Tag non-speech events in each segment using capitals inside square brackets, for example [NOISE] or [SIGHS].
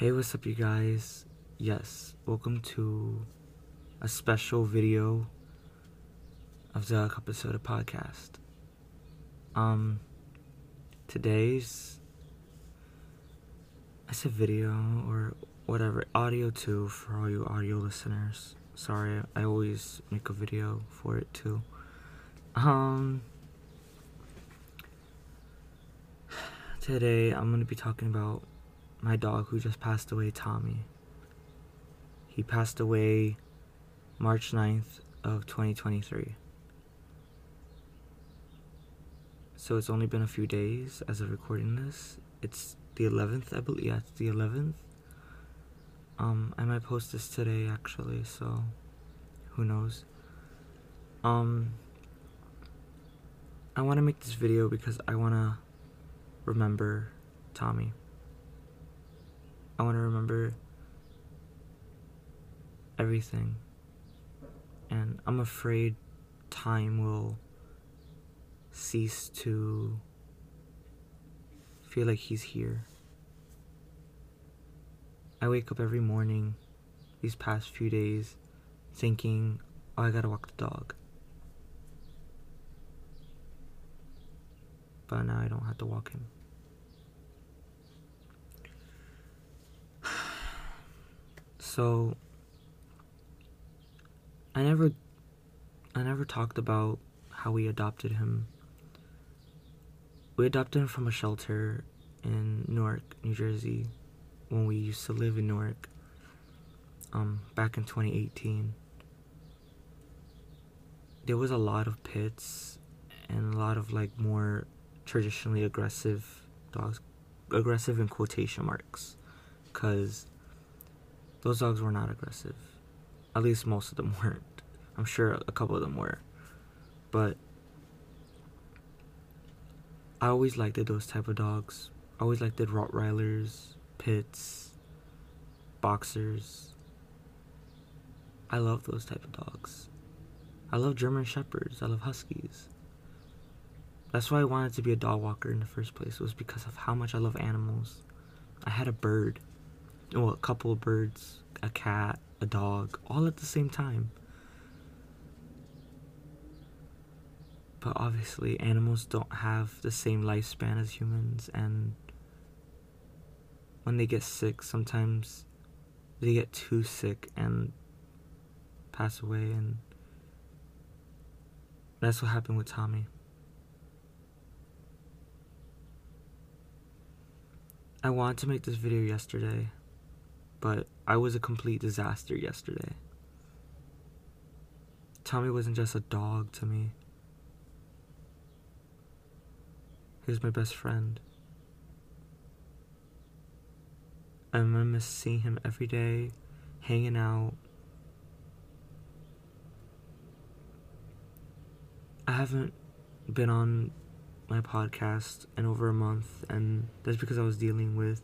Hey, what's up, you guys? Yes, welcome to a special video of the episode of podcast. Um, today's I said video or whatever audio too for all you audio listeners. Sorry, I always make a video for it too. Um, [SIGHS] today I'm gonna be talking about my dog who just passed away, Tommy. He passed away March 9th of 2023. So it's only been a few days as of recording this. It's the 11th, I believe. Yeah, it's the 11th. Um, I might post this today actually, so who knows. Um, I want to make this video because I want to remember Tommy. I want to remember everything. And I'm afraid time will cease to feel like he's here. I wake up every morning these past few days thinking, oh, I gotta walk the dog. But now I don't have to walk him. So I never I never talked about how we adopted him. We adopted him from a shelter in Newark, New Jersey when we used to live in Newark um back in 2018. There was a lot of pits and a lot of like more traditionally aggressive dogs aggressive in quotation marks cuz those dogs were not aggressive. At least most of them [LAUGHS] weren't. I'm sure a couple of them were. But I always liked those type of dogs. I always liked Rottweilers, Pits, Boxers. I love those type of dogs. I love German Shepherds. I love Huskies. That's why I wanted to be a dog walker in the first place. Was because of how much I love animals. I had a bird well, a couple of birds, a cat, a dog, all at the same time. But obviously, animals don't have the same lifespan as humans, and when they get sick, sometimes they get too sick and pass away, and that's what happened with Tommy. I wanted to make this video yesterday but I was a complete disaster yesterday. Tommy wasn't just a dog to me. He was my best friend. I remember seeing him every day, hanging out. I haven't been on my podcast in over a month, and that's because I was dealing with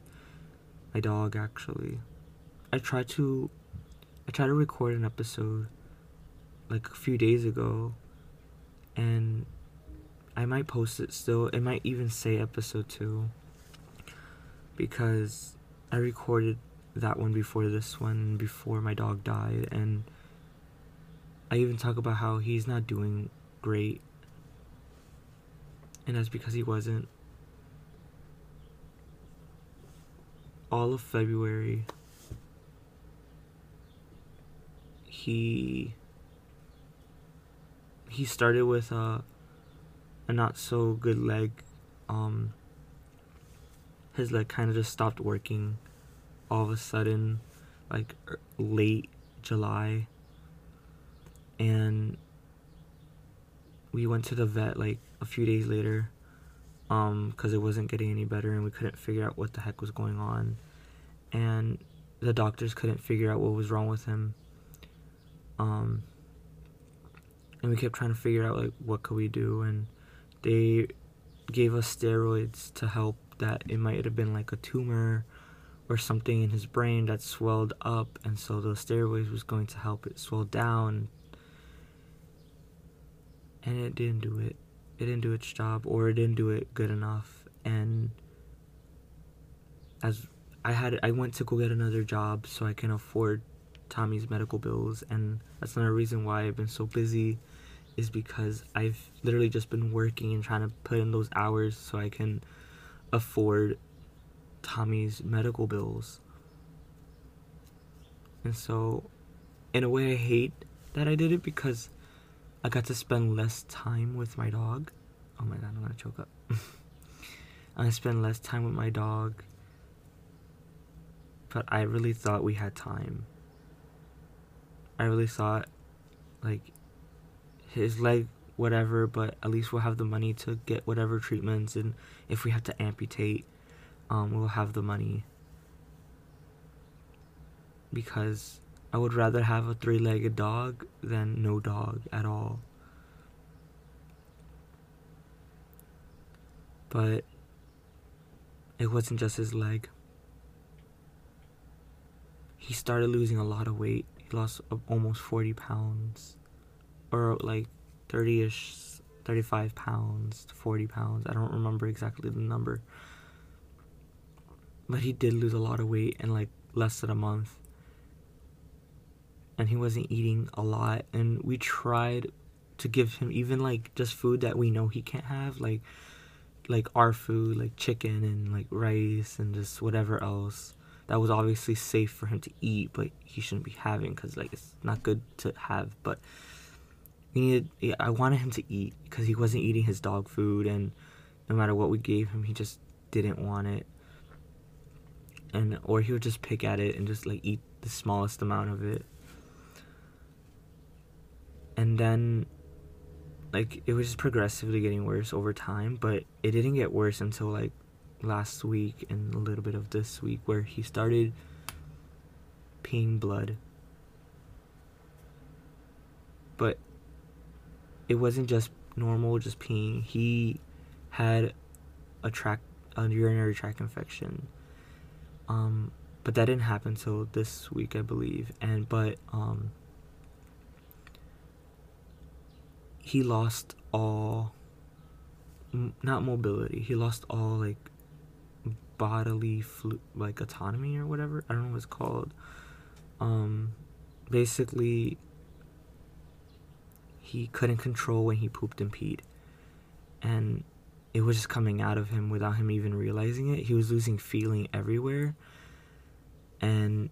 my dog actually. I tried to I tried to record an episode like a few days ago and I might post it still. It might even say episode 2 because I recorded that one before this one before my dog died and I even talk about how he's not doing great and that's because he wasn't all of February he he started with a a not so good leg. Um, his leg kind of just stopped working all of a sudden, like er, late July. And we went to the vet like a few days later um because it wasn't getting any better and we couldn't figure out what the heck was going on and the doctors couldn't figure out what was wrong with him um, and we kept trying to figure out like what could we do and they gave us steroids to help that it might have been like a tumor or something in his brain that swelled up and so those steroids was going to help it swell down. And it didn't do it. It didn't do its job or it didn't do it good enough. And as I had I went to go get another job so I can afford Tommy's medical bills and that's another reason why I've been so busy is because I've literally just been working and trying to put in those hours so I can afford Tommy's medical bills. And so in a way I hate that I did it because I got to spend less time with my dog. Oh my god, I'm gonna choke up. [LAUGHS] I spend less time with my dog. But I really thought we had time. I really thought, like, his leg, whatever, but at least we'll have the money to get whatever treatments, and if we have to amputate, um, we'll have the money. Because I would rather have a three legged dog than no dog at all. But it wasn't just his leg. He started losing a lot of weight. He lost almost 40 pounds. Or like 30 ish, 35 pounds, to 40 pounds. I don't remember exactly the number. But he did lose a lot of weight in like less than a month. And he wasn't eating a lot. And we tried to give him even like just food that we know he can't have. Like like our food, like chicken and like rice and just whatever else that was obviously safe for him to eat, but he shouldn't be having because like it's not good to have. But we needed. I wanted him to eat because he wasn't eating his dog food, and no matter what we gave him, he just didn't want it. And or he would just pick at it and just like eat the smallest amount of it. And then like it was just progressively getting worse over time, but it didn't get worse until like last week and a little bit of this week where he started peeing blood. But it wasn't just normal just peeing. He had a tract a urinary tract infection. Um but that didn't happen until this week I believe. And but um he lost all not mobility he lost all like bodily flu- like autonomy or whatever i don't know what it's called. Um basically he couldn't control when he pooped and peed. And it was just coming out of him without him even realizing it. He was losing feeling everywhere. And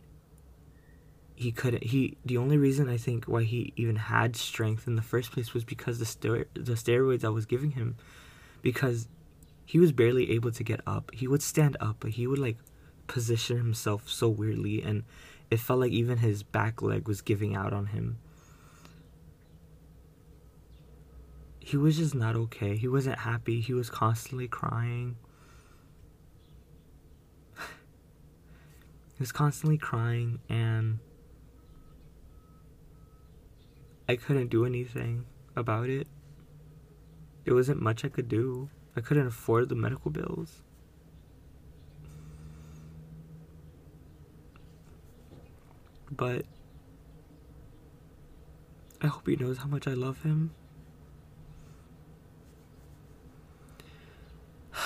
he couldn't he the only reason i think why he even had strength in the first place was because the ster- the steroids i was giving him. Because he was barely able to get up. He would stand up but he would like position himself so weirdly and it felt like even his back leg was giving out on him. He was just not okay. He wasn't happy. He was constantly crying. He was constantly crying and I couldn't do anything about it. There wasn't much I could do. I couldn't afford the medical bills. But I hope he knows how much I love him. [SIGHS]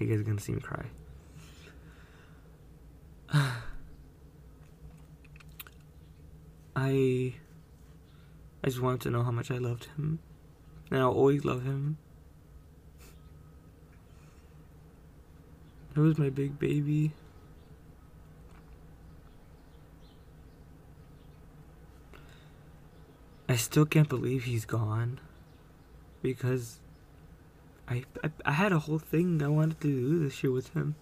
you guys are gonna see me cry. [SIGHS] I I just wanted to know how much I loved him. And I'll always love him. Was my big baby. I still can't believe he's gone. Because I, I, I had a whole thing I wanted to do this year with him.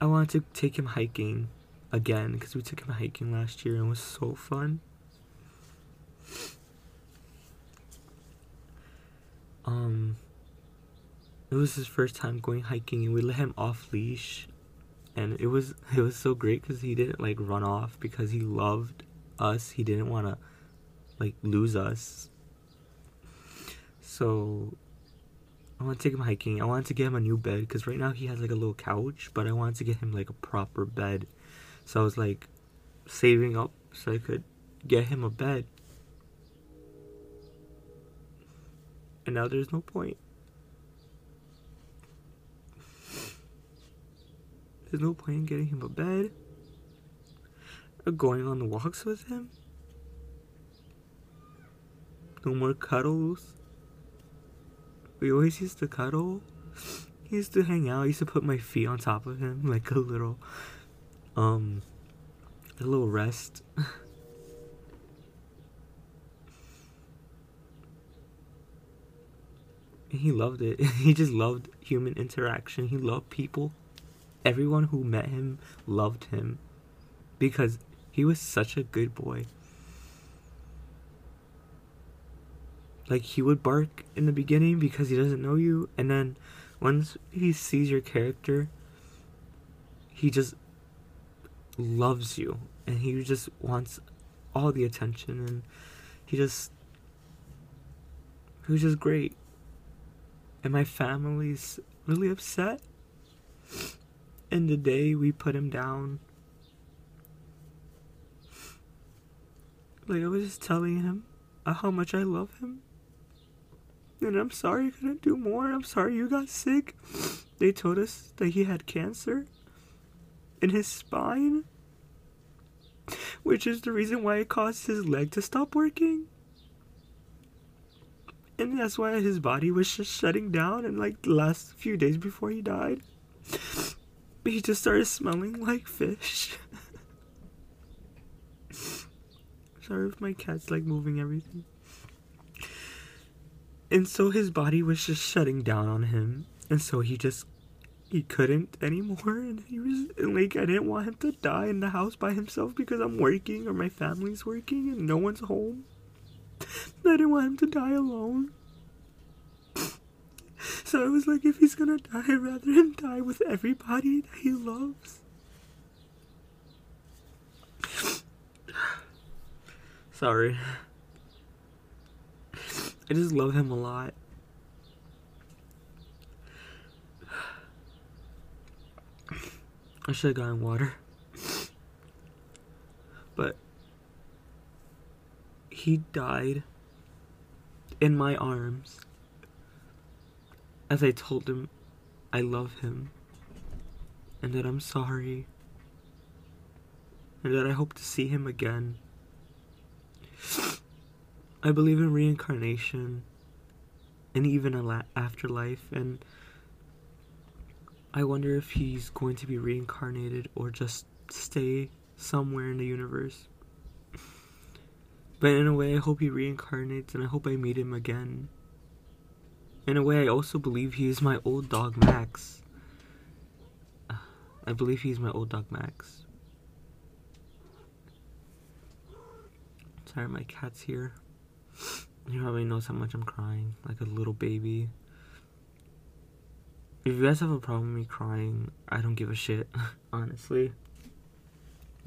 I wanted to take him hiking again because we took him hiking last year and it was so fun. Um, it was his first time going hiking, and we let him off leash, and it was it was so great because he didn't like run off because he loved us. He didn't want to like lose us. So I want to take him hiking. I wanted to get him a new bed because right now he has like a little couch, but I wanted to get him like a proper bed. So I was like saving up so I could get him a bed. And now there's no point. There's no point in getting him a bed. Or going on walks with him. No more cuddles. We always used to cuddle. He used to hang out. I used to put my feet on top of him [LAUGHS] like a little um a little rest. [LAUGHS] he loved it. [LAUGHS] He just loved human interaction. He loved people. Everyone who met him loved him because he was such a good boy. Like he would bark in the beginning because he doesn't know you and then once he sees your character he just loves you and he just wants all the attention and he just he was just great and my family's really upset and the day we put him down. Like i was just telling him uh, how much i love him. And i'm sorry i couldn't do more. I'm sorry you got sick. They told us that he had cancer in his spine which is the reason why it caused his leg to stop working. And that's why his body was just shutting down and like the last few days before he died he just started smelling like fish. Sorry if my cat's like moving everything. And so his body was just shutting down on him. And so he just he couldn't anymore. And he was and like i didn't want him to die in the house by himself because i'm working or my family's working and no one's home. [LAUGHS] I didn't want him to die alone. So I was like, if he's gonna die, I'd rather him die with everybody that he loves. [SIGHS] Sorry. I just love him a lot. I should have gotten water. But he died in my arms as I told him I love him and that I'm sorry and that I hope to see him again. I believe in reincarnation and even a afterlife and I wonder if he's going to be reincarnated or just stay somewhere in the universe. But in a way, I hope he reincarnates and I hope I meet him again. In a way, I also believe he is my old dog Max. [SIGHS] I believe he's my old dog Max. Sorry, my cat's here. [SIGHS] He probably knows how much I'm crying, like a little baby. If you guys have a problem with me crying, I don't give a shit, [LAUGHS] honestly.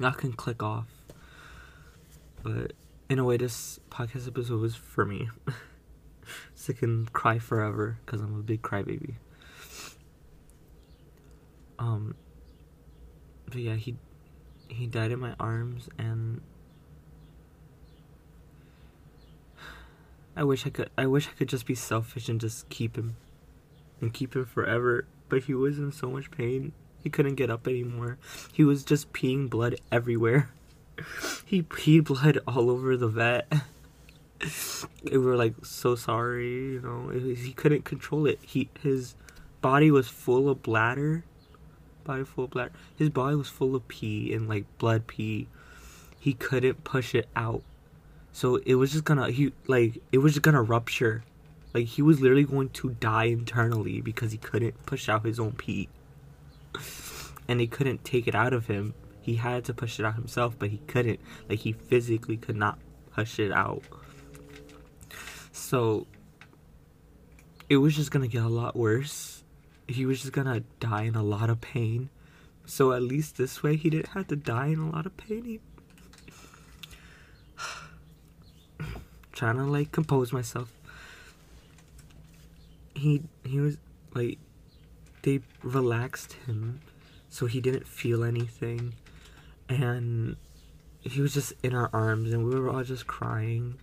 Y'all can click off. But in a way, this podcast episode was for me. [LAUGHS] [LAUGHS] so I can cry forever because I'm a big crybaby. Um, but yeah, he he died in my arms, and [SIGHS] I wish I could. I wish I could just be selfish and just keep him, and keep him forever. But he was in so much pain. He couldn't get up anymore. He was just peeing blood everywhere. [LAUGHS] he peed blood all over the vet. [LAUGHS] [LAUGHS] we were like so sorry, you know. He couldn't control it. He his body was full of bladder, body full of bladder. His body was full of pee and like blood pee. He couldn't push it out, so it was just gonna he like it was just gonna rupture. Like he was literally going to die internally because he couldn't push out his own pee, [LAUGHS] and he couldn't take it out of him. He had to push it out himself, but he couldn't. Like he physically could not push it out. So it was just gonna get a lot worse. He was just gonna die in a lot of pain. So at least this way he didn't have to die in a lot of pain. He... [SIGHS] Trying to like compose myself. He he was like they relaxed him so he didn't feel anything and he was just in our arms and we were all just crying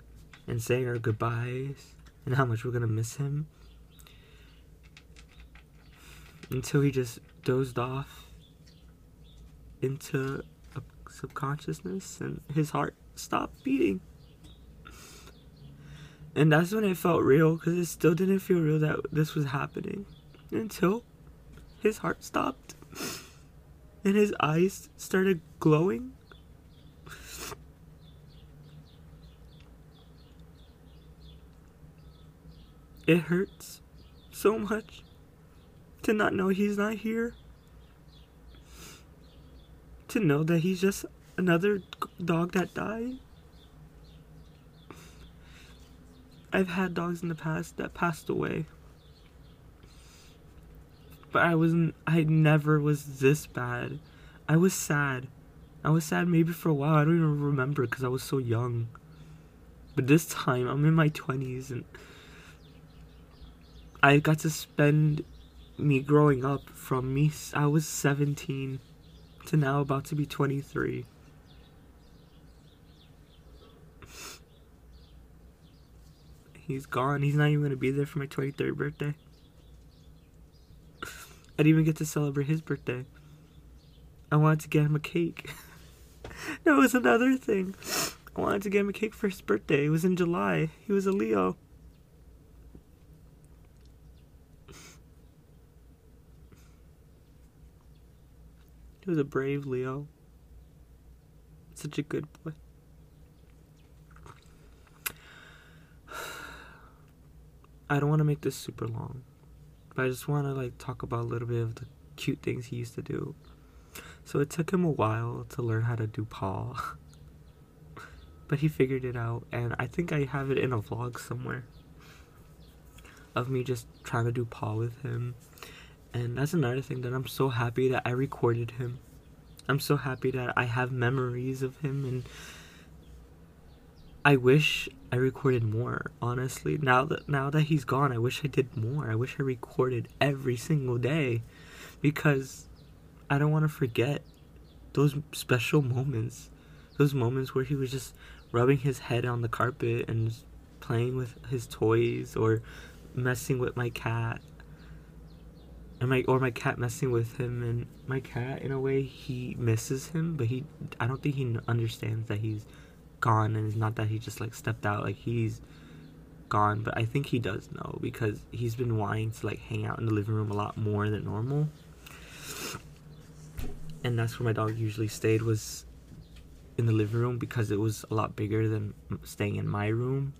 and saying our goodbyes and how much we're gonna miss him until he just dozed off into subconsciousness and his heart stopped beating. And that's when it felt real because it still didn't feel real that this was happening until his heart stopped and his eyes started glowing. It hurts so much to not know he's not here. To know that he's just another dog that died. I've had dogs in the past that passed away. But I wasn't, I never was this bad. I was sad. I was sad maybe for a while. I don't even remember because I was so young. But this time, I'm in my 20s and I got to spend me growing up from me, I was 17 to now about to be 23. He's gone. He's not even going to be there for my 23rd birthday. I didn't even get to celebrate his birthday. I wanted to get him a cake. [LAUGHS] that was another thing. I wanted to get him a cake for his birthday. It was in July. He was a Leo. He was a brave Leo. Such a good boy. [SIGHS] I don't want to make this super long, but I just want to like talk about a little bit of the cute things he used to do. So it took him a while to learn how to do paw. [LAUGHS] but he figured it out and I think I have it in a vlog somewhere of me just trying to do paw with him. And that's another thing that I'm so happy that I recorded him. I'm so happy that I have memories of him and I wish I recorded more, honestly. Now that now that he's gone, I wish I did more. I wish I recorded every single day because I don't want to forget those special moments. Those moments where he was just rubbing his head on the carpet and playing with his toys or messing with my cat. And my or my cat messing with him and my cat in a way he misses him, but he I don't think he understands that he's gone and it's not that he just like stepped out like he's gone but i think he does know because he's been wanting to like hang out in the living room a lot more than normal. And that's where my dog usually stayed was in the living room because it was a lot bigger than staying in my room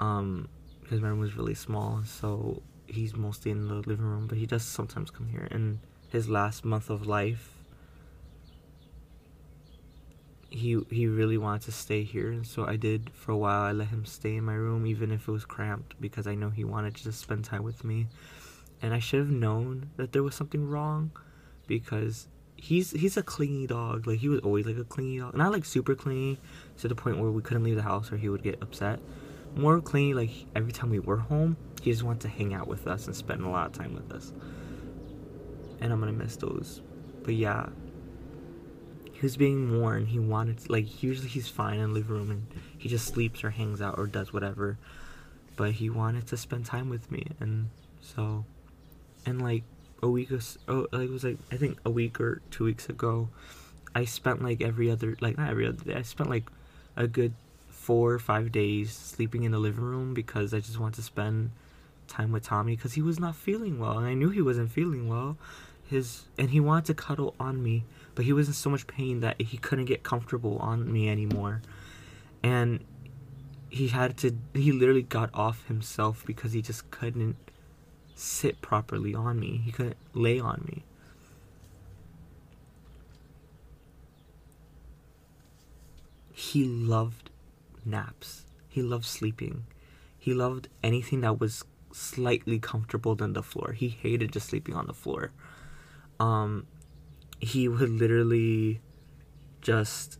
um because my room was really small so he's mostly in the living room but he does sometimes come here. And his last month of life he he really wanted to stay here and so I did for a while. I let him stay in my room even if it was cramped because I know he wanted to just spend time with me. And I should have known that there was something wrong because he's he's a clingy dog. Like he was always like a clingy dog. Not like super clingy to the point where we couldn't leave the house or he would get upset. More clingy like every time we were home he just wanted to hang out with us and spend a lot of time with us and I'm gonna miss those but yeah he was being worn. He wanted to, like usually he's fine in the living room and he just sleeps or hangs out or does whatever. But he wanted to spend time with me and so and like a week or oh like it was like I think a week or two weeks ago I spent like every other like not every other day I spent like a good four or five days sleeping in the living room because I just wanted to spend time with Tommy because he was not feeling well and I knew he wasn't feeling well his and he wanted to cuddle on me but he was in so much pain that he couldn't get comfortable on me anymore. And he had to he literally got off himself because he just couldn't sit properly on me. He couldn't lay on me. He loved naps. He loved sleeping. He loved anything that was slightly comfortable than the floor. He hated just sleeping on the floor. Um he would literally just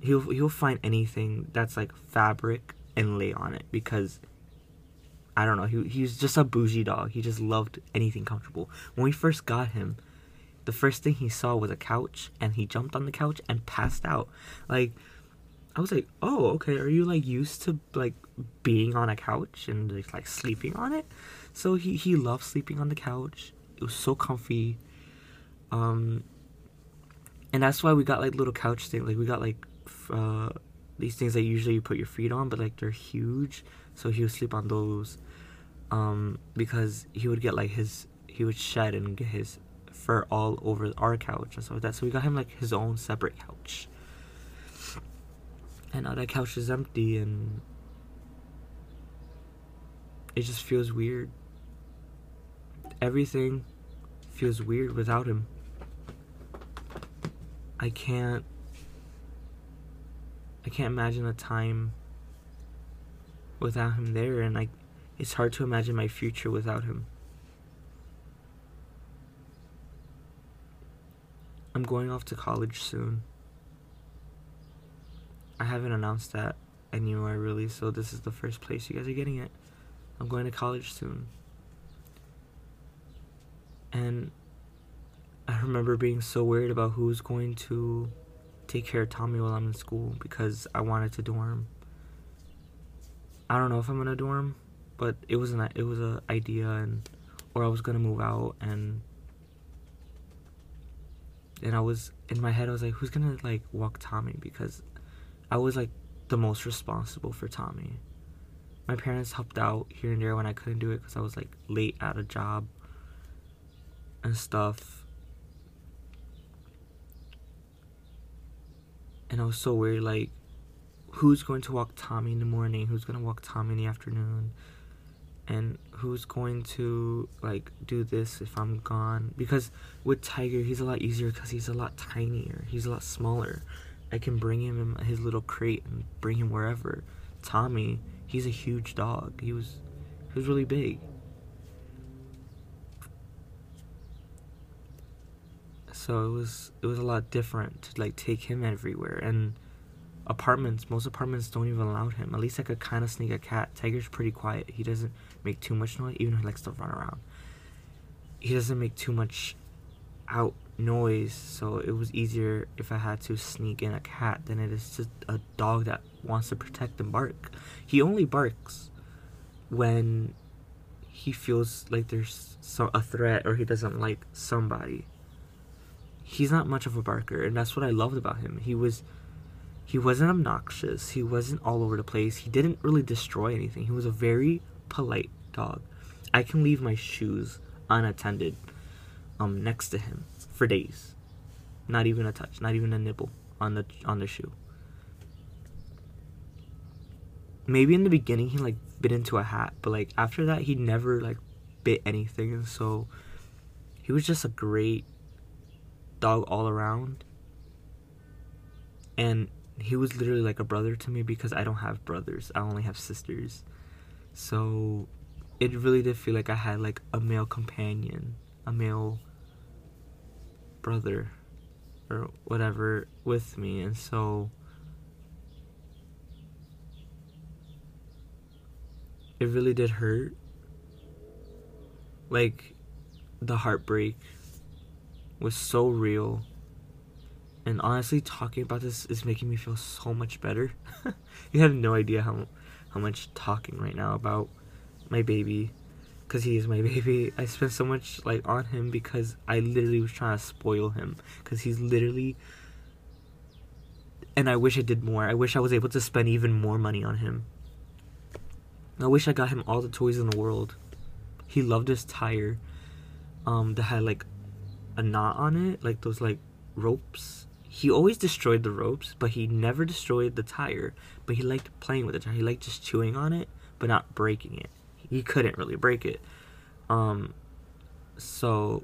he'll he'll find anything that's like fabric and lay on it because I don't know he he's just a bougie dog. He just loved anything comfortable. When we first got him, the first thing he saw was a couch and he jumped on the couch and passed out. Like I was like, "Oh, okay. Are you like used to like being on a couch and like, like sleeping on it?" So he he loved sleeping on the couch. It was so comfy. Um, and that's why we got like little couch things. Like we got like uh, these things that usually you put your feet on, but like they're huge. So he would sleep on those. Um, because he would get like his he would shed and get his fur all over our couch and stuff like that. So we got him like his own separate couch. And now that couch is empty and it just feels weird. Everything feels weird without him. I can't I can't imagine a time without him there and I it's hard to imagine my future without him. I'm going off to college soon. I haven't announced that anywhere really, so this is the first place you guys are getting it. I'm going to college soon. And I remember being so worried about who's going to take care of Tommy while I'm in school because I wanted to dorm. I don't know if I'm gonna dorm, but it was an it was a idea and or I was gonna move out and and I was in my head I was like who's gonna like walk Tommy because I was like the most responsible for Tommy. My parents helped out here and there when I couldn't do it because I was like late at a job and stuff. And I was so worried, like, who's going to walk Tommy in the morning? Who's going to walk Tommy in the afternoon? And who's going to, like, do this if I'm gone? Because with Tiger, he's a lot easier because he's a lot tinier. He's a lot smaller. I can bring him in his little crate and bring him wherever. Tommy, he's a huge dog. He was, he was really big. so it was it was a lot different to like take him everywhere and apartments most apartments don't even allow him at least i could kind of sneak a cat tiger's pretty quiet he doesn't make too much noise even though he likes to run around he doesn't make too much out noise so it was easier if i had to sneak in a cat than it is just a dog that wants to protect and bark. He only barks when he feels like there's so, a threat or he doesn't like somebody. He's not much of a barker and that's what i loved about him. He was he wasn't obnoxious. He wasn't all over the place. He didn't really destroy anything. He was a very polite dog. I can leave my shoes unattended um next to him for days not even a touch not even a nibble on the on the shoe maybe in the beginning he like bit into a hat but like after that he never like bit anything and so he was just a great dog all around. And he was literally like a brother to me because I don't have brothers. I only have sisters. So it really did feel like I had like a male companion, a male brother or whatever with me. And so it really did hurt. Like the heartbreak was so real. And honestly, talking about this is making me feel so much better. [LAUGHS] you have no idea how how much talking right now about my baby because he is my [LAUGHS] baby. I spent so much like on him because I literally was trying to spoil him because he's literally and I wish I did more. I wish I was able to spend even more money on him. I wish I got him all the toys in the world. He loved his tire um that had like a knot on it, like those like ropes. He always destroyed the ropes, but he never destroyed the tire. But he liked playing with the tire. He liked just chewing on it, but not breaking it. He couldn't really break it. Um, so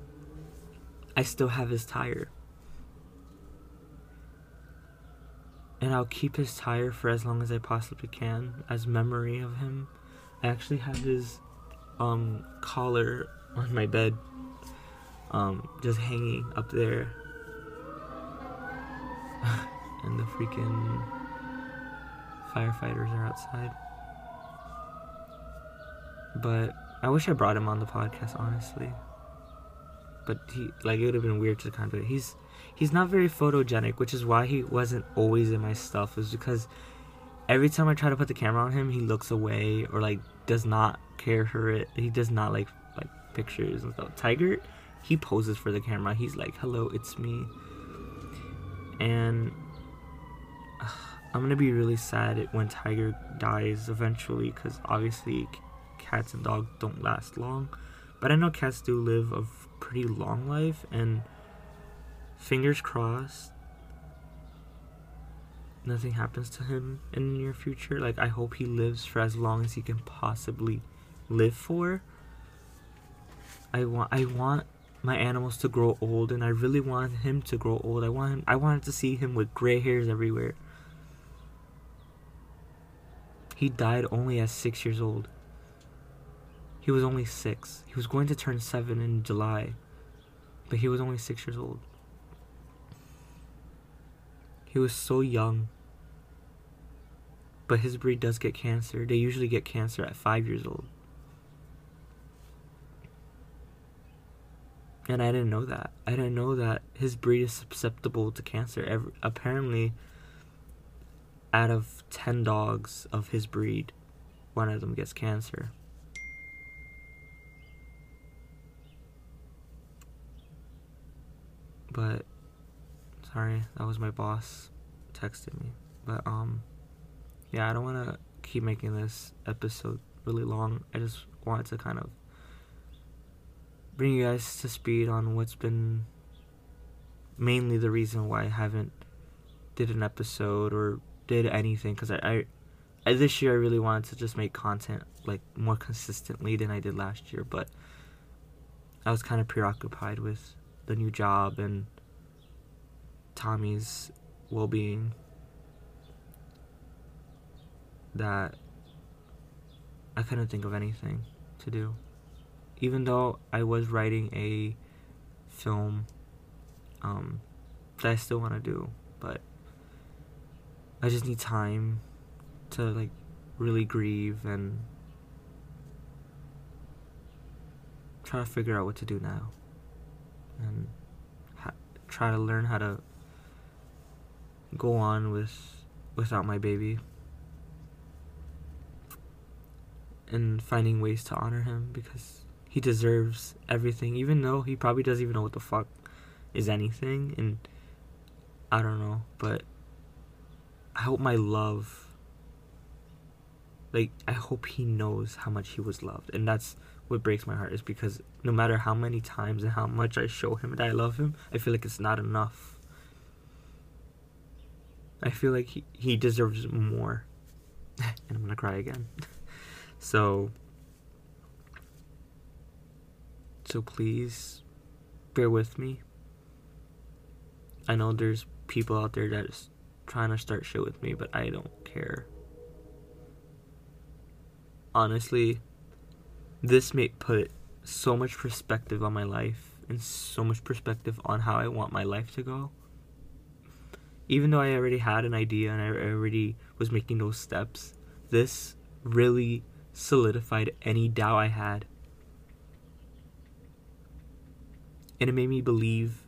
I still have his tire. And I'll keep his tire for as long as I possibly can as memory of him. I actually have his um collar on my bed um, just hanging up there. [LAUGHS] and the freaking firefighters are outside. But I wish I brought him on the podcast, honestly. But he, like, it would have been weird to kind of. He's he's not very photogenic, which is why he wasn't always in my stuff. Is because every time I try to put the camera on him, he looks away or like does not care for it. He does not like like pictures and stuff. Tiger he poses for the camera. He's like, "Hello, it's me." And uh, [SIGHS] I'm gonna be really sad when Tiger dies eventually, because obviously cats and dogs don't last long. But I know cats do live a pretty long life, and fingers crossed nothing happens to him in the near future. Like, I hope he lives for as long as he can possibly live for. I want, I want my animals to grow old, and I really want him to grow old. I want him, I wanted to see him with gray hairs everywhere. He died only at six years old. He was only six. He was going to turn seven in July, but he was only six years old. He was so young. But his breed does get cancer. They usually get cancer at five years old. And I didn't know that. I didn't know that his breed is susceptible to cancer. Every, apparently, out of 10 dogs of his breed, one of them gets cancer. But sorry, that was my boss texting me. But um yeah, I don't want to keep making this episode really long. I just wanted to kind of bring you guys to speed on what's been mainly the reason why I haven't did an episode or did anything because I, I, I this year I really wanted to just make content like more consistently than I did last year, but I was kind of preoccupied with the new job and Tommy's well-being that I couldn't think of anything to do. Even though I was writing a film um, that I still want to do, but I just need time to like really grieve and try to figure out what to do now and ha- try to learn how to go on with without my baby and finding ways to honor him because he deserves everything, even though he probably doesn't even know what the fuck is anything. And I don't know, but I hope my love, like, I hope he knows how much he was loved. And that's what breaks my heart, is because no matter how many times and how much I show him that I love him, I feel like it's not enough. I feel like he, he deserves more. [LAUGHS] and I'm gonna cry again. [LAUGHS] So, so please bear with me. I know there's people out there that is trying to start shit with me, but I don't care. Honestly, this may put so much perspective on my life and so much perspective on how I want my life to go. Even though I already had an idea and I already was making those steps, this really solidified any doubt I had. And it made me believe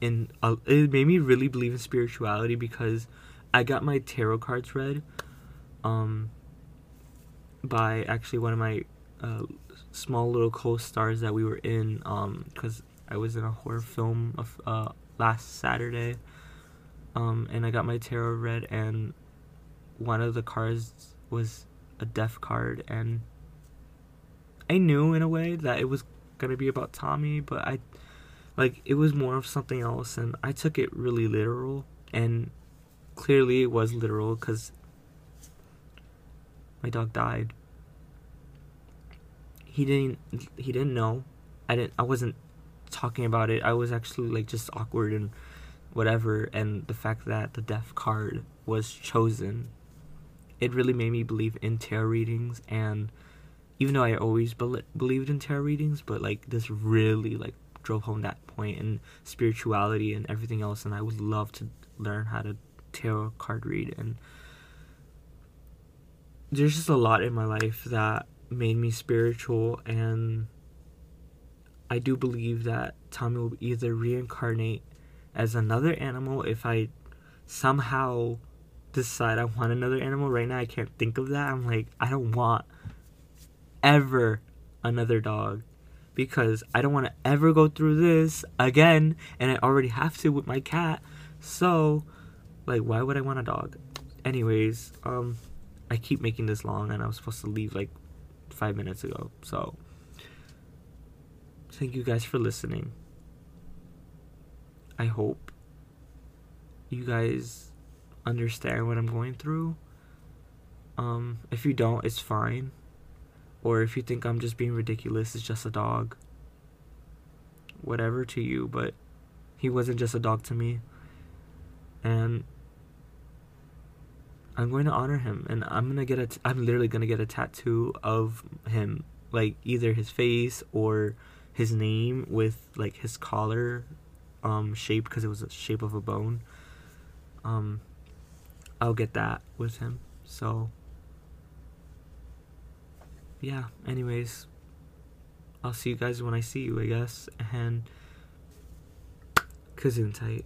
in uh, it made me really believe in spirituality because I got my tarot cards read um by actually one of my uh, small little co-stars that we were in um cuz I was in a horror film of uh last Saturday um and I got my tarot read and one of the cards was a death card and I knew in a way that it was gonna be about Tommy, but I like it was more of something else and I took it really literal and clearly it was literal because my dog died. He didn't he didn't know. I didn't I wasn't talking about it. I was actually like just awkward and whatever and the fact that the death card was chosen it really made me believe in tarot readings and even though I always be- believed in tarot readings, but like this really like drove home that point and spirituality and everything else and I would love to learn how to tarot card read and there's just a lot in my life that made me spiritual and I do believe that Tommy will either reincarnate as another animal if I somehow decide I want another animal right now. I can't think of that. I'm like, I don't want ever another dog. because I don't want to ever go through this again, and I already have to with my cat. So, like, why would I want a dog? Anyways, um, I keep making this long, and I was supposed to leave like five minutes ago. So, thank you guys for listening. I hope you guys understand what I'm going through. Um, if you don't, it's fine. Or if you think I'm just being ridiculous, it's just a dog. Whatever to you, but he wasn't just a dog to me. And I'm going to honor him and I'm to get a t- I'm literally going to get a tattoo of him, like either his face or his name with like his collar um shape because it was a shape of a bone. Um I'll get that with him. So yeah, anyways, I'll see you guys when I see you, I guess. And [TSK] Kazoon tight.